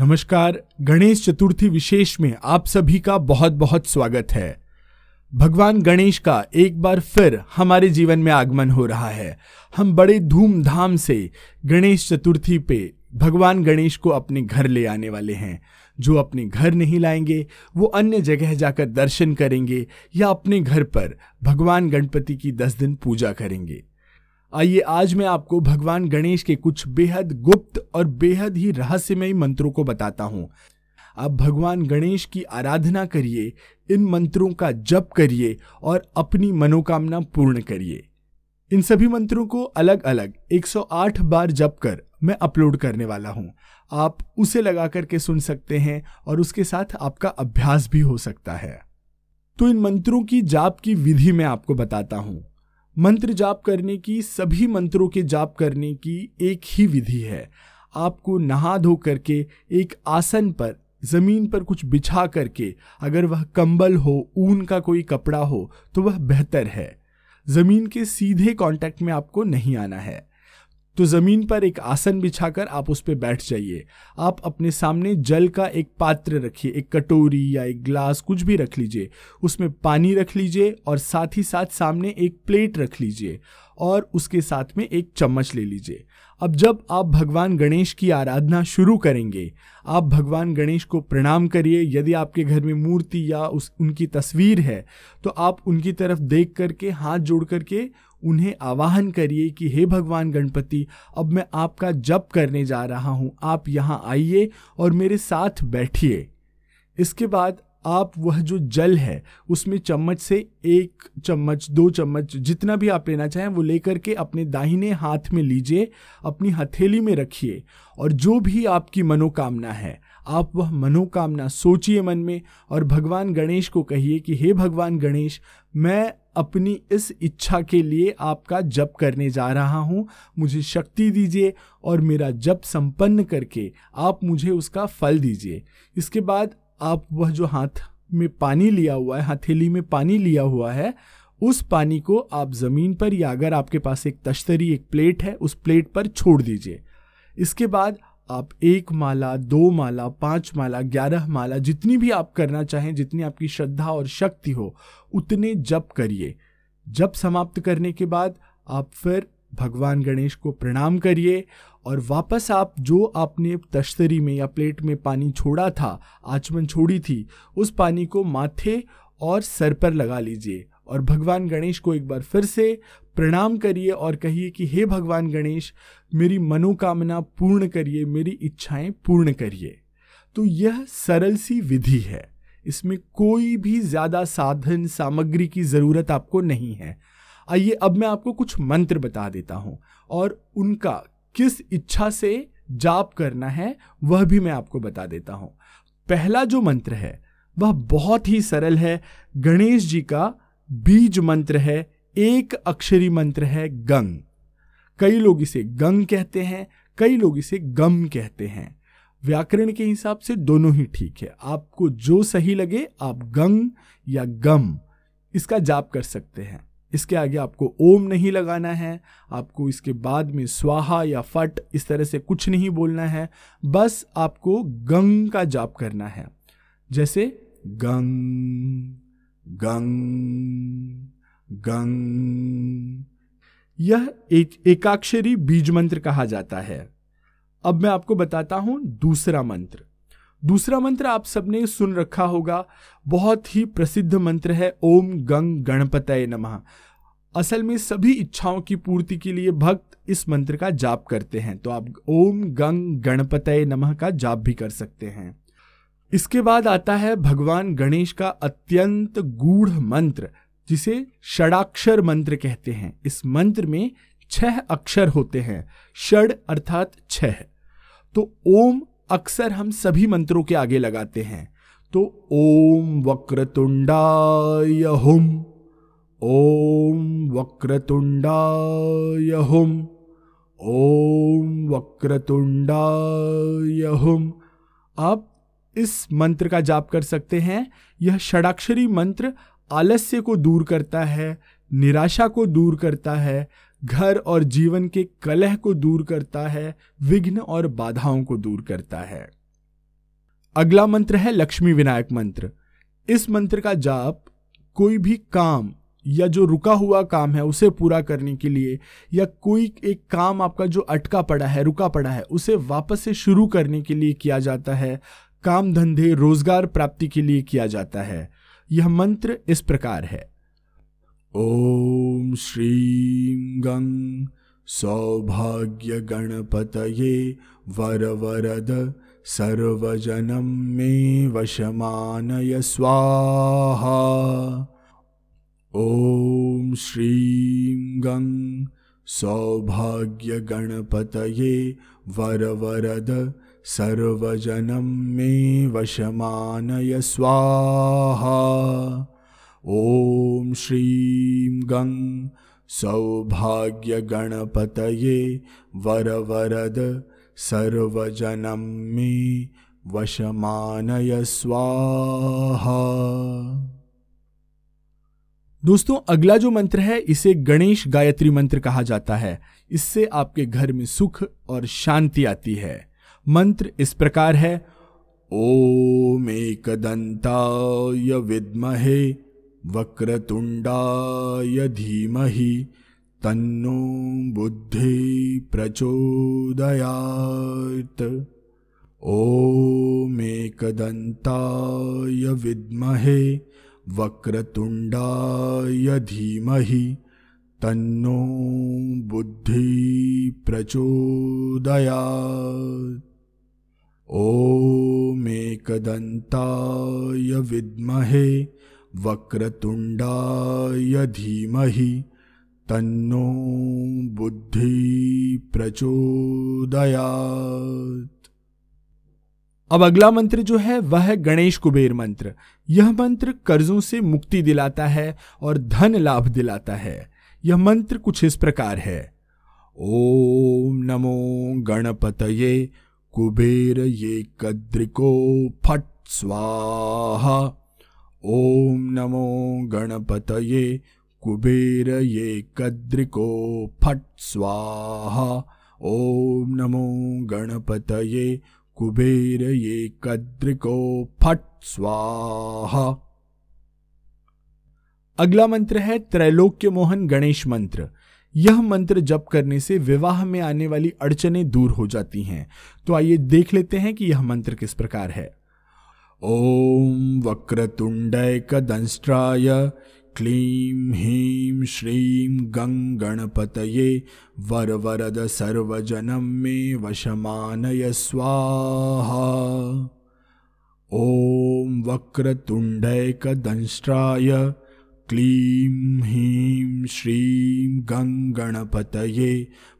नमस्कार, गणेश चतुर्थी विशेष में आप सभी का बहुत बहुत स्वागत है। भगवान गणेश का एक बार फिर हमारे जीवन में आगमन हो रहा है। हम बड़े धूमधाम से गणेश चतुर्थी पे भगवान गणेश को अपने घर ले आने वाले हैं। जो अपने घर नहीं लाएँगे, वो अन्य जगह जाकर दर्शन करेंगे या अपने घर पर भगवान गणपति की दस दिन पूजा करेंगे। आइए आज मैं आपको भगवान गणेश के कुछ बेहद गुप्त और बेहद ही रहस्यमयी मंत्रों को बताता हूँ। आप भगवान गणेश की आराधना करिए, इन मंत्रों का जप करिए और अपनी मनोकामना पूर्ण करिए। इन सभी मंत्रों को अलग अलग 108 बार जप कर मैं अपलोड करने वाला हूँ। आप उसे लगा करके सुन सकते हैं और उसके साथ आपका अभ्यास भी हो सकता है। तो इन मंत्रों की जाप की विधि मैं आपको बताता हूँ। मंत्र जाप करने की, सभी मंत्रों के जाप करने की एक ही विधि है। आपको नहा धो करके एक आसन पर, ज़मीन पर कुछ बिछा करके, अगर वह कंबल हो, ऊन का कोई कपड़ा हो तो वह बेहतर है। ज़मीन के सीधे कांटेक्ट में आपको नहीं आना है। तो ज़मीन पर एक आसन बिछाकर आप उस पर बैठ जाइए। आप अपने सामने जल का एक पात्र रखिए, एक कटोरी या एक ग्लास, कुछ भी रख लीजिए। उसमें पानी रख लीजिए और साथ ही साथ सामने एक प्लेट रख लीजिए और उसके साथ में एक चम्मच ले लीजिए। अब जब आप भगवान गणेश की आराधना शुरू करेंगे, आप भगवान गणेश को प्रणाम करिए। यदि आपके घर में मूर्ति या उस, उनकी तस्वीर है तो आप उनकी तरफ़ देख करके, हाथ जोड़ करके उन्हें आवाहन करिए कि, हे भगवान गणपति, अब मैं आपका जप करने जा रहा हूँ। आप यहाँ आइए और मेरे साथ बैठिए। इसके बाद आप, वह जो जल है, उसमें चम्मच से एक चम्मच, दो चम्मच, जितना भी आप लेना चाहें, वो लेकर के अपने दाहिने हाथ में लीजिए, अपनी हथेली में रखिए और जो भी आपकी मनोकामना है, आप वह मनोकामना सोचिए मन में और भगवान गणेश को कहिए कि, हे भगवान गणेश, मैं अपनी इस इच्छा के लिए आपका जप करने जा रहा हूँ। मुझे शक्ति दीजिए और मेरा जप संपन्न करके आप मुझे उसका फल दीजिए। इसके बाद आप वह जो हाथ में पानी लिया हुआ है, हथेली में पानी लिया हुआ है, उस पानी को आप ज़मीन पर या अगर आपके पास एक तश्तरी, एक प्लेट है, उस प्लेट पर छोड़ दीजिए। इसके बाद आप एक माला, दो माला, पाँच माला, ग्यारह माला, जितनी भी आप करना चाहें, जितनी आपकी श्रद्धा और शक्ति हो, उतने जप करिए। जप समाप्त करने के बाद आप फिर भगवान गणेश को प्रणाम करिए और वापस आप जो आपने तश्तरी में या प्लेट में पानी छोड़ा था, आचमन छोड़ी थी, उस पानी को माथे और सर पर लगा लीजिए। और भगवान गणेश को एक बार फिर से प्रणाम करिए और कहिए कि हे भगवान गणेश, मेरी मनोकामना पूर्ण करिए, मेरी इच्छाएँ पूर्ण करिए। तो यह सरल सी विधि है। इसमें कोई भी ज़्यादा साधन, सामग्री की ज़रूरत आपको नहीं है। आइए, अब मैं आपको कुछ मंत्र बता देता हूँ और उनका किस इच्छा से जाप करना है, वह भी मैं आपको बता देता हूँ। पहला जो मंत्र है, वह बहुत ही सरल है। गणेश जी का बीज मंत्र है, एक अक्षरी मंत्र है, गंग। कई लोग इसे गंग कहते हैं, कई लोग इसे गम कहते हैं। व्याकरण के हिसाब से दोनों ही ठीक है। आपको जो सही लगे, आप गंग या गम, इसका जाप कर सकते हैं। इसके आगे आपको ओम नहीं लगाना है, आपको इसके बाद में स्वाहा या फट, इस तरह से कुछ नहीं बोलना है, बस आपको गंग का जाप करना है। जैसे गंग। गंग गंग। यह एक एकाक्षरी बीज मंत्र कहा जाता है। अब मैं आपको बताता हूँ दूसरा मंत्र। दूसरा मंत्र आप सबने सुन रखा होगा। बहुत ही प्रसिद्ध मंत्र है, ओम गंग गणपतय नमः। असल में सभी इच्छाओं की पूर्ति के लिए भक्त इस मंत्र का जाप करते हैं। तो आप ओम गंग गणपतय नमः का जाप भी कर सकते हैं। इसके बाद आता है भगवान गणेश का अत्यंत गूढ़ मंत्र, जिसे षडाक्षर मंत्र कहते हैं। इस मंत्र में छह अक्षर होते हैं, षड अर्थात छह। तो ओम अक्सर हम सभी मंत्रों के आगे लगाते हैं। तो ओम वक्रतुंडाय हुम, ओम वक्रतुंडाय हुम, ओम वक्रतुंडाय हुम। आप इस मंत्र का जाप कर सकते हैं। यह षडाक्षरी मंत्र आलस्य को दूर करता है, निराशा को दूर करता है, घर और जीवन के कलह को दूर करता है, विघ्न और बाधाओं को दूर करता है। अगला मंत्र है लक्ष्मी विनायक मंत्र। इस मंत्र का जाप कोई भी काम या जो रुका हुआ काम है उसे पूरा करने के लिए या कोई एक काम आपका जो अटका पड़ा है, रुका पड़ा है, उसे वापस से शुरू करने के लिए किया जाता है। काम धंधे रोज़गार प्राप्ति के लिए किया जाता है। यह मंत्र इस प्रकार है। ओम श्री गंग सौभाग्य गणपतये वर वरद सर्वजनम मे वशमानय स्वाहा। ॐ श्रीं गं सौभाग्यगणपतये वरवरद सर्वजनं मे वशमानय स्वाहा। ॐ श्रीं गं सौभाग्यगणपतये वरवरद सर्वजनं मे वशमानय स्वाहा। दोस्तों, अगला जो मंत्र है, इसे गणेश गायत्री मंत्र कहा जाता है। इससे आपके घर में सुख और शांति आती है। मंत्र इस प्रकार है ओम एक दंताय विद्महे वक्रतुंडाय धीमहि, तन्नो बुद्धि प्रचोदयात। ओम एक दंताय विद्महे वक्रतुंडाय धीमहि, तन्नो बुद्धि प्रचोदयात्। ओमेकदन्ताय विद्महे वक्रतुंडाय धीमहि, तन्नो बुद्धि प्रचोदयात्। अब अगला मंत्र जो है, वह है गणेश कुबेर मंत्र। यह मंत्र कर्जों से मुक्ति दिलाता है और धन लाभ दिलाता है। यह मंत्र कुछ इस प्रकार है। ओम नमो गणपतये कुबेर ये कद्रिको फट स्वाहा ओम नमो गणपतये कुबेर ये कद्रिको फट स्वाहा ओम नमो गणपतये कुबेर ये कद्रिको फट स्वाहा अगला मंत्र है त्रैलोक्य मोहन गणेश मंत्र। यह मंत्र जप करने से विवाह में आने वाली अड़चने दूर हो जाती हैं। तो आइए देख लेते हैं कि यह मंत्र किस प्रकार है। ओम वक्रतुंडय कदंष्ट्राय, क्लीं ह्रीं श्रीं गं गणपतये वरवरद सर्वजनं मे वशमानय स्वाहा। ओम ॐ वक्रतुण्डैकदंष्ट्राय क्लीं ह्रीं श्रीं गं गणपतये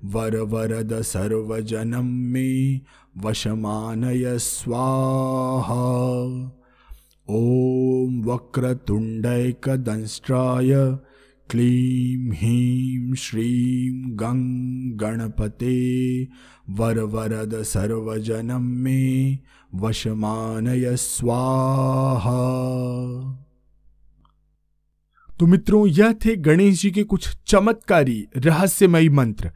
वरवरद सर्वजनं मे वशमानय स्वाहा। ॐ वक्रतुण्डैकदंष्ट्राय क्लीं ह्रीं श्रीं गं गणपते वरवरद सर्वजनं मे वशमानय स्वाहा तो मित्रों, यह थे गणेश जी के कुछ चमत्कारी रहस्यमयी मंत्र।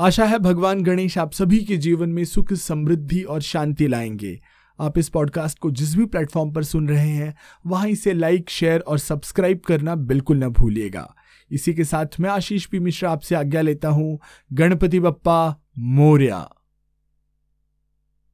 आशा है भगवान गणेश आप सभी के जीवन में सुख, समृद्धि और शांति लाएँगे। आप इस पॉडकास्ट को जिस भी प्लेटफॉर्म पर सुन रहे हैं, वहाँ इसे लाइक शेयर और सब्सक्राइब करना बिल्कुल न भूलिएगा। इसी के साथ मैं आशीष पी मिश्रा आपसे आज्ञा लेता हूँ, गणपति बप्पा, मोर्या।